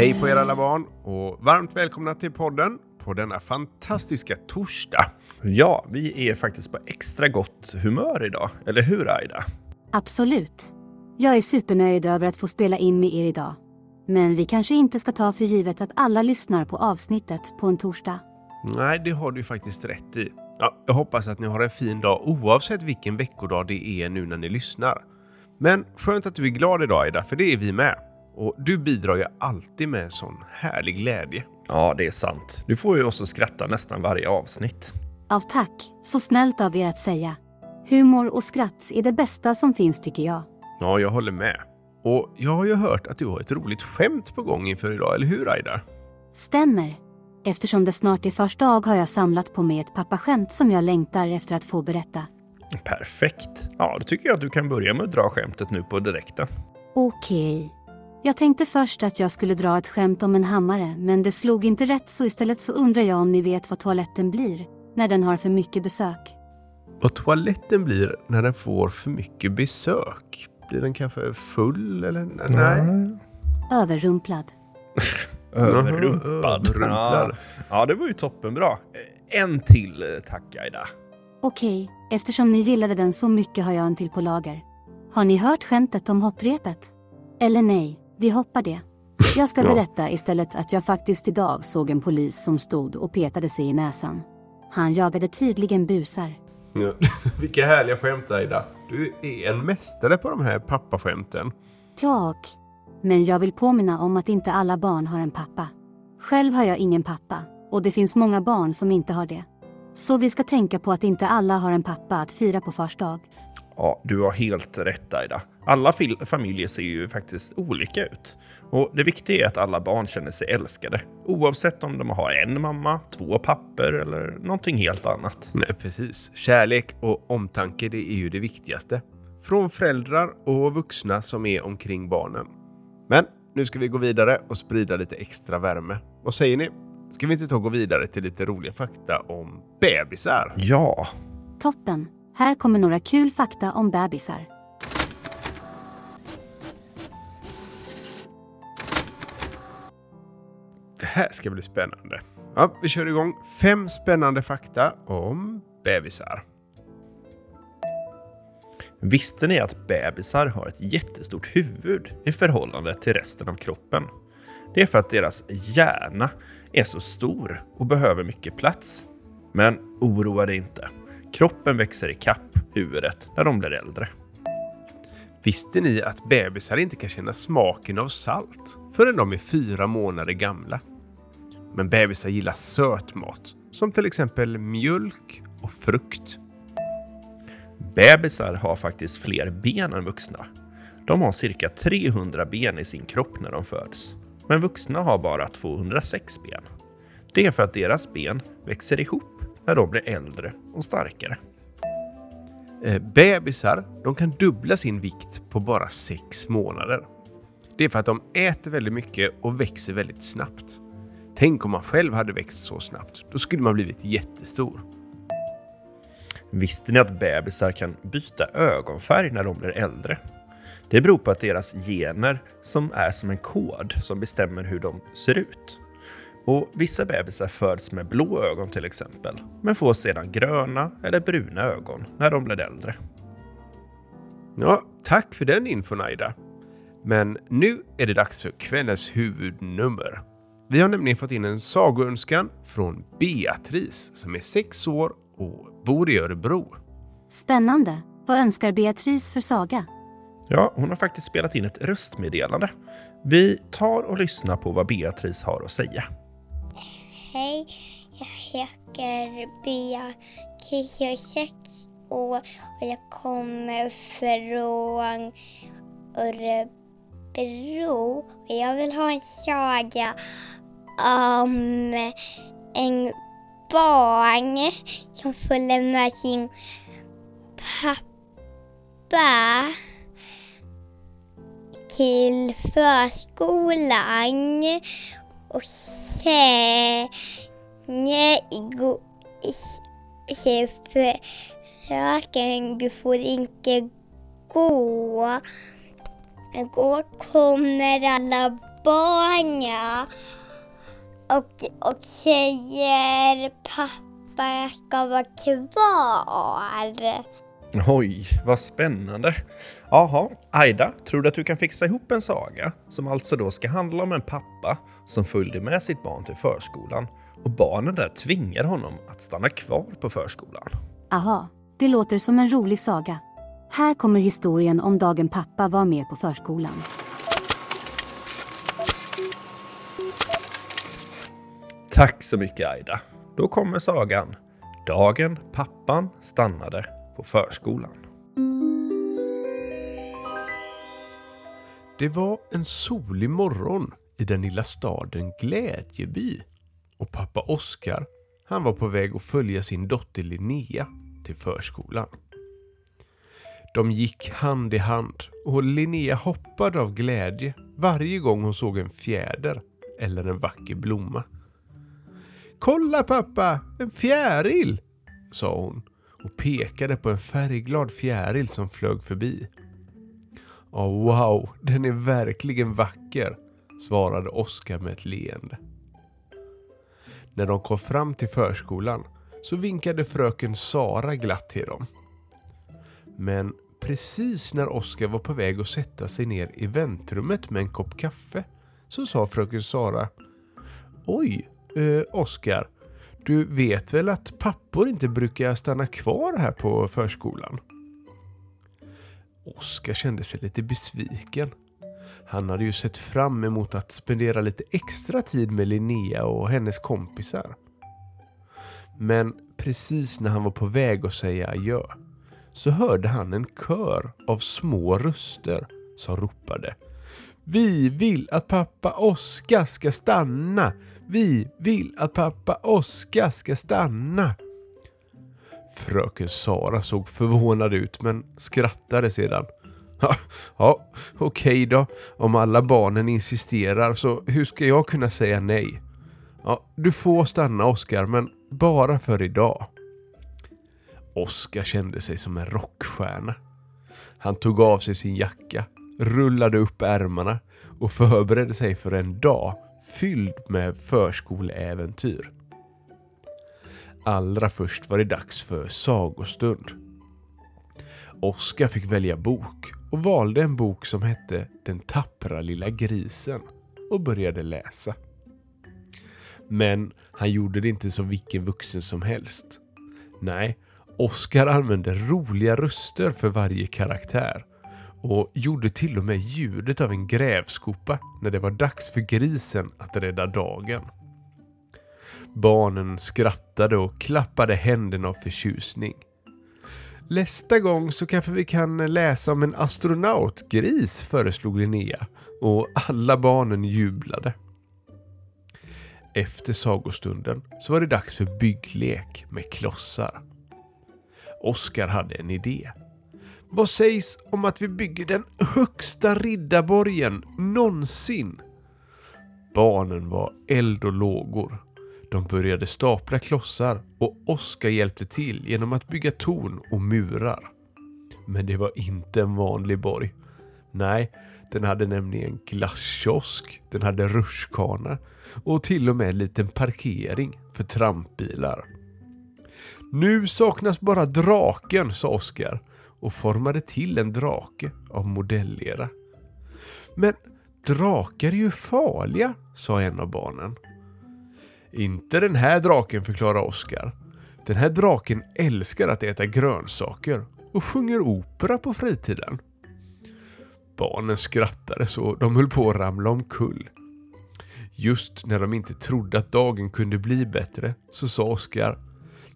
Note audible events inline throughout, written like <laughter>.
Hej på er alla barn och varmt välkomna till podden på denna fantastiska torsdag. Ja, vi är faktiskt på extra gott humör idag, eller hur Aida? Absolut. Jag är supernöjd över att få spela in med er idag. Men vi kanske inte ska ta för givet att alla lyssnar på avsnittet på en torsdag. Nej, det har du faktiskt rätt i. Ja, jag hoppas att ni har en fin dag oavsett vilken veckodag det är nu när ni lyssnar. Men skönt att du är glad idag Ida, för det är vi med. Och du bidrar ju alltid med en sån härlig glädje. Ja, det är sant. Du får ju också skratta nästan varje avsnitt. Av tack, så snällt av er att säga. Humor och skratt är det bästa som finns tycker jag. Ja, jag håller med. Och jag har ju hört att du har ett roligt skämt på gång inför idag, eller hur Aida? Stämmer. Eftersom det snart är första dag har jag samlat på mig ett pappaskämt som jag längtar efter att få berätta. Perfekt. Ja, då tycker jag att du kan börja med att dra skämtet nu på direkten. Okej. Jag tänkte först att jag skulle dra ett skämt om en hammare, men det slog inte rätt så istället så undrar jag om ni vet vad toaletten blir när den har för mycket besök. Vad toaletten blir när den får för mycket besök? Blir den kanske full eller? Nej. Överrumplad. <laughs> Överrumpad. Överrumplad. Ja, ja, det var ju toppenbra. En till, eh, tack Aida. Okej, eftersom ni gillade den så mycket har jag en till på lager. Har ni hört skämtet om hopprepet? Eller nej, vi hoppar det. Jag ska <laughs> Ja. berätta istället att jag faktiskt idag såg en polis som stod och petade sig i näsan. Han jagade tydligen busar. Ja. <laughs> Vilka härliga skämt Aida. Du är en mästare på de här pappaskämten. Tack. Men jag vill påminna om att inte alla barn har en pappa. Själv har jag ingen pappa och det finns många barn som inte har det. Så vi ska tänka på att inte alla har en pappa att fira på fars dag. Ja, du har helt rätt Aida. Alla familjer ser ju faktiskt olika ut. Och det viktiga är att alla barn känner sig älskade. Oavsett om de har en mamma, två papper eller någonting helt annat. Nej, precis. Kärlek och omtanke, det är ju det viktigaste. Från föräldrar och vuxna som är omkring barnen. Men nu ska vi gå vidare och sprida lite extra värme. Vad säger ni? Ska vi inte ta och gå vidare till lite roliga fakta om bebisar? Ja, Toppen! Här kommer några kul fakta om bebisar. Det här ska bli spännande. Ja, vi kör igång. Fem spännande fakta om bebisar. Visste ni att bebisar har ett jättestort huvud i förhållande till resten av kroppen? Det är för att deras hjärna är så stor och behöver mycket plats. Men oroa dig inte. Kroppen växer i kapp huvudet när de blir äldre. Visste ni att bebisar inte kan känna smaken av salt förrän de är fyra månader gamla? Men bebisar gillar sötmat, som till exempel mjölk och frukt. Bebisar har faktiskt fler ben än vuxna. De har cirka 300 ben i sin kropp när de föds. Men vuxna har bara 206 ben. Det är för att deras ben växer ihop när de blir äldre och starkare. Eh, bebisar de kan dubbla sin vikt på bara sex månader. Det är för att de äter väldigt mycket och växer väldigt snabbt. Tänk om man själv hade växt så snabbt. Då skulle man blivit jättestor. Visste ni att bebisar kan byta ögonfärg när de blir äldre? Det beror på att deras gener som är som en kod som bestämmer hur de ser ut. Och vissa bebisar föds med blå ögon till exempel, men får sedan gröna eller bruna ögon när de blir äldre. Ja, tack för den infon Aida. Men nu är det dags för kvällens huvudnummer. Vi har nämligen fått in en sagoönskan från Beatrice som är sex år och bor i Örebro. Spännande! Vad önskar Beatrice för saga? Ja, hon har faktiskt spelat in ett röstmeddelande. Vi tar och lyssnar på vad Beatrice har att säga. Hej, jag heter Bea. jag är sex år och jag kommer från Örebro. Och jag vill ha en saga om en barn som följer med sin pappa till förskolan och sen gå- säger fröken du får inte gå. Då kommer alla barna och, och säger pappa jag ska vara kvar. Oj, vad spännande. Jaha, Aida, tror du att du kan fixa ihop en saga som alltså då ska handla om en pappa som följde med sitt barn till förskolan och barnen där tvingar honom att stanna kvar på förskolan? Aha, det låter som en rolig saga. Här kommer historien om dagen pappa var med på förskolan. Tack så mycket Aida. Då kommer sagan Dagen pappan stannade på förskolan. Det var en solig morgon i den lilla staden Glädjeby och pappa Oskar han var på väg att följa sin dotter Linnea till förskolan. De gick hand i hand och Linnea hoppade av glädje varje gång hon såg en fjäder eller en vacker blomma. Kolla pappa, en fjäril! sa hon och pekade på en färgglad fjäril som flög förbi. Oh, wow, den är verkligen vacker, svarade Oskar med ett leende. När de kom fram till förskolan så vinkade fröken Sara glatt till dem. Men precis när Oskar var på väg att sätta sig ner i väntrummet med en kopp kaffe så sa fröken Sara Oj, eh, Oskar, du vet väl att pappor inte brukar stanna kvar här på förskolan? Oskar kände sig lite besviken. Han hade ju sett fram emot att spendera lite extra tid med Linnea och hennes kompisar. Men precis när han var på väg att säga adjö så hörde han en kör av små röster som ropade Vi vill att pappa Oskar ska stanna! Vi vill att pappa Oskar ska stanna! Fröken Sara såg förvånad ut men skrattade sedan. <laughs> Ja, okej okay då. Om alla barnen insisterar så hur ska jag kunna säga nej? Ja, du får stanna Oskar, men bara för idag. Oskar kände sig som en rockstjärna. Han tog av sig sin jacka, rullade upp ärmarna och förberedde sig för en dag fylld med förskoleäventyr. Allra först var det dags för sagostund. Oskar fick välja bok och valde en bok som hette Den tappra lilla grisen och började läsa. Men han gjorde det inte som vilken vuxen som helst. Nej, Oskar använde roliga röster för varje karaktär och gjorde till och med ljudet av en grävskopa när det var dags för grisen att rädda dagen. Barnen skrattade och klappade händerna av förtjusning. Nästa gång så kanske vi kan läsa om en astronautgris, föreslog Linnea och alla barnen jublade. Efter sagostunden så var det dags för bygglek med klossar. Oskar hade en idé. Vad sägs om att vi bygger den högsta riddarborgen någonsin? Barnen var eld och lågor. De började stapla klossar och Oskar hjälpte till genom att bygga torn och murar. Men det var inte en vanlig borg. Nej, den hade nämligen glasskiosk, den hade rutschkana och till och med en liten parkering för trampbilar. Nu saknas bara draken, sa Oskar och formade till en drake av modellera. Men drakar är ju farliga, sa en av barnen. Inte den här draken, förklarar Oskar. Den här draken älskar att äta grönsaker och sjunger opera på fritiden. Barnen skrattade så de höll på att ramla omkull. Just när de inte trodde att dagen kunde bli bättre så sa Oskar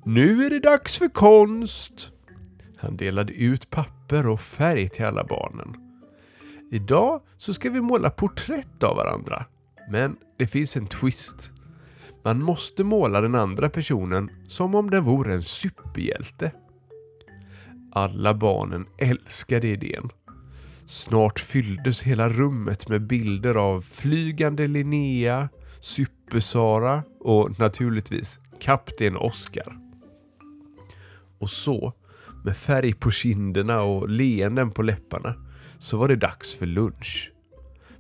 Nu är det dags för konst! Han delade ut papper och färg till alla barnen. Idag så ska vi måla porträtt av varandra. Men det finns en twist. Man måste måla den andra personen som om den vore en superhjälte. Alla barnen älskade idén. Snart fylldes hela rummet med bilder av flygande Linnea, Super-Sara och naturligtvis Kapten Oscar. Och så, med färg på kinderna och leenden på läpparna, så var det dags för lunch.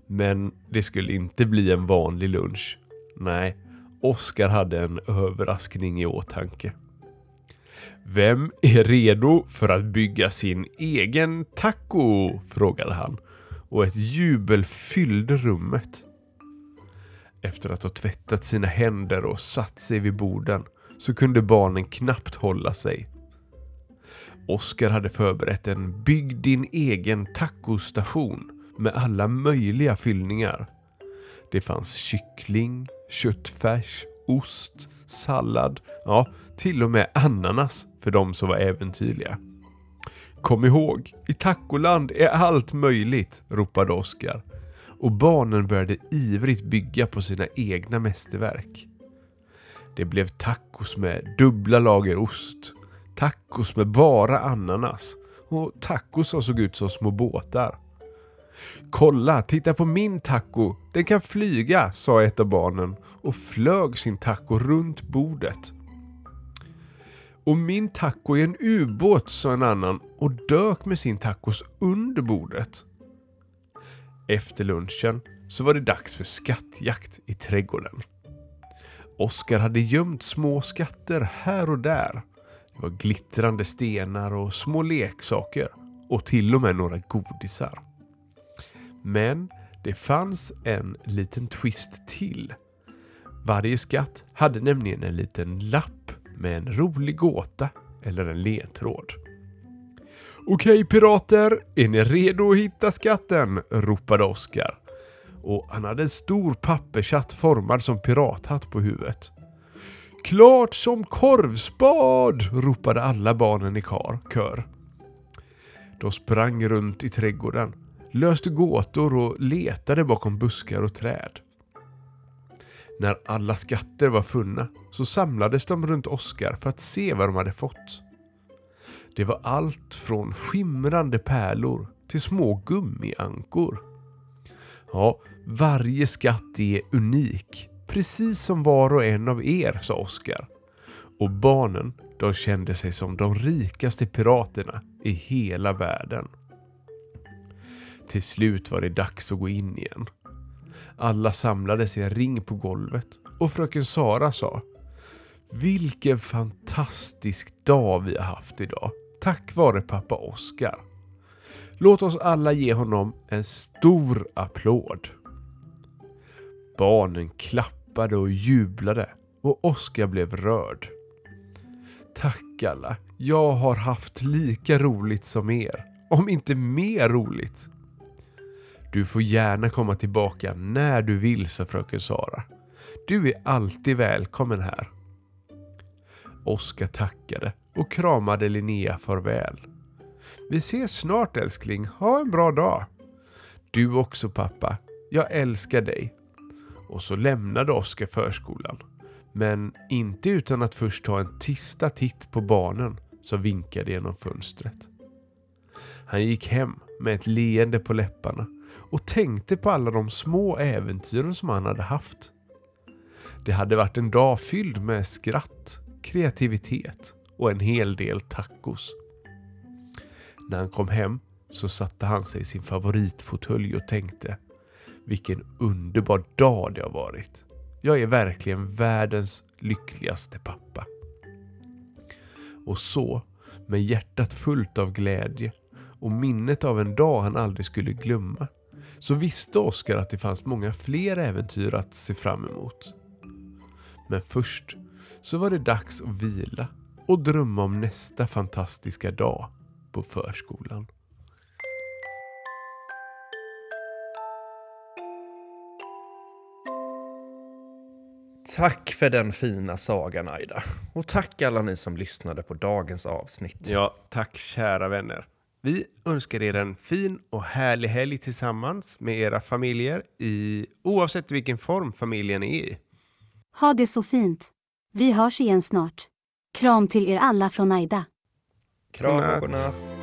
Men det skulle inte bli en vanlig lunch. Nej, Oskar hade en överraskning i åtanke. Vem är redo för att bygga sin egen taco? frågade han och ett jubel fyllde rummet. Efter att ha tvättat sina händer och satt sig vid borden så kunde barnen knappt hålla sig. Oskar hade förberett en bygg din egen tacostation med alla möjliga fyllningar. Det fanns kyckling, köttfärs, ost, sallad, ja till och med ananas för de som var äventyrliga. Kom ihåg, i tacoland är allt möjligt, ropade Oskar. Och barnen började ivrigt bygga på sina egna mästerverk. Det blev tacos med dubbla lager ost, tacos med bara ananas och tacos som såg ut som små båtar. Kolla, titta på min taco, den kan flyga, sa ett av barnen och flög sin taco runt bordet. Och min taco är en ubåt, sa en annan och dök med sin tacos under bordet. Efter lunchen så var det dags för skattjakt i trädgården. Oskar hade gömt små skatter här och där. Det var glittrande stenar och små leksaker och till och med några godisar. Men det fanns en liten twist till. Varje skatt hade nämligen en liten lapp med en rolig gåta eller en ledtråd. Okej pirater, är ni redo att hitta skatten? ropade Oskar. Och han hade en stor pappershatt formad som pirathatt på huvudet. Klart som korvspad! ropade alla barnen i kar, kör. De sprang runt i trädgården, löste gåtor och letade bakom buskar och träd. När alla skatter var funna så samlades de runt Oskar för att se vad de hade fått. Det var allt från skimrande pärlor till små gummiankor. Ja, varje skatt är unik, precis som var och en av er, sa Oskar. Och barnen, de kände sig som de rikaste piraterna i hela världen. Till slut var det dags att gå in igen. Alla samlades i en ring på golvet och fröken Sara sa Vilken fantastisk dag vi har haft idag. Tack vare pappa Oskar. Låt oss alla ge honom en stor applåd. Barnen klappade och jublade och Oskar blev rörd. Tack alla. Jag har haft lika roligt som er. Om inte mer roligt. Du får gärna komma tillbaka när du vill, sa fröken Sara. Du är alltid välkommen här. Oskar tackade och kramade Linnea farväl. Vi ses snart älskling, ha en bra dag. Du också pappa, jag älskar dig. Och så lämnade Oskar förskolan. Men inte utan att först ta en tista titt på barnen som vinkade genom fönstret. Han gick hem med ett leende på läpparna och tänkte på alla de små äventyren som han hade haft. Det hade varit en dag fylld med skratt, kreativitet och en hel del tacos. När han kom hem så satte han sig i sin favoritfåtölj och tänkte vilken underbar dag det har varit. Jag är verkligen världens lyckligaste pappa. Och så, med hjärtat fullt av glädje och minnet av en dag han aldrig skulle glömma, så visste Oskar att det fanns många fler äventyr att se fram emot. Men först så var det dags att vila och drömma om nästa fantastiska dag på förskolan. Tack för den fina sagan Aida. Och tack alla ni som lyssnade på dagens avsnitt. Ja, tack kära vänner. Vi önskar er en fin och härlig helg tillsammans med era familjer i oavsett vilken form familjen är i. Ha det så fint. Vi hörs igen snart. Kram till er alla från Aida. Kram och godnatt.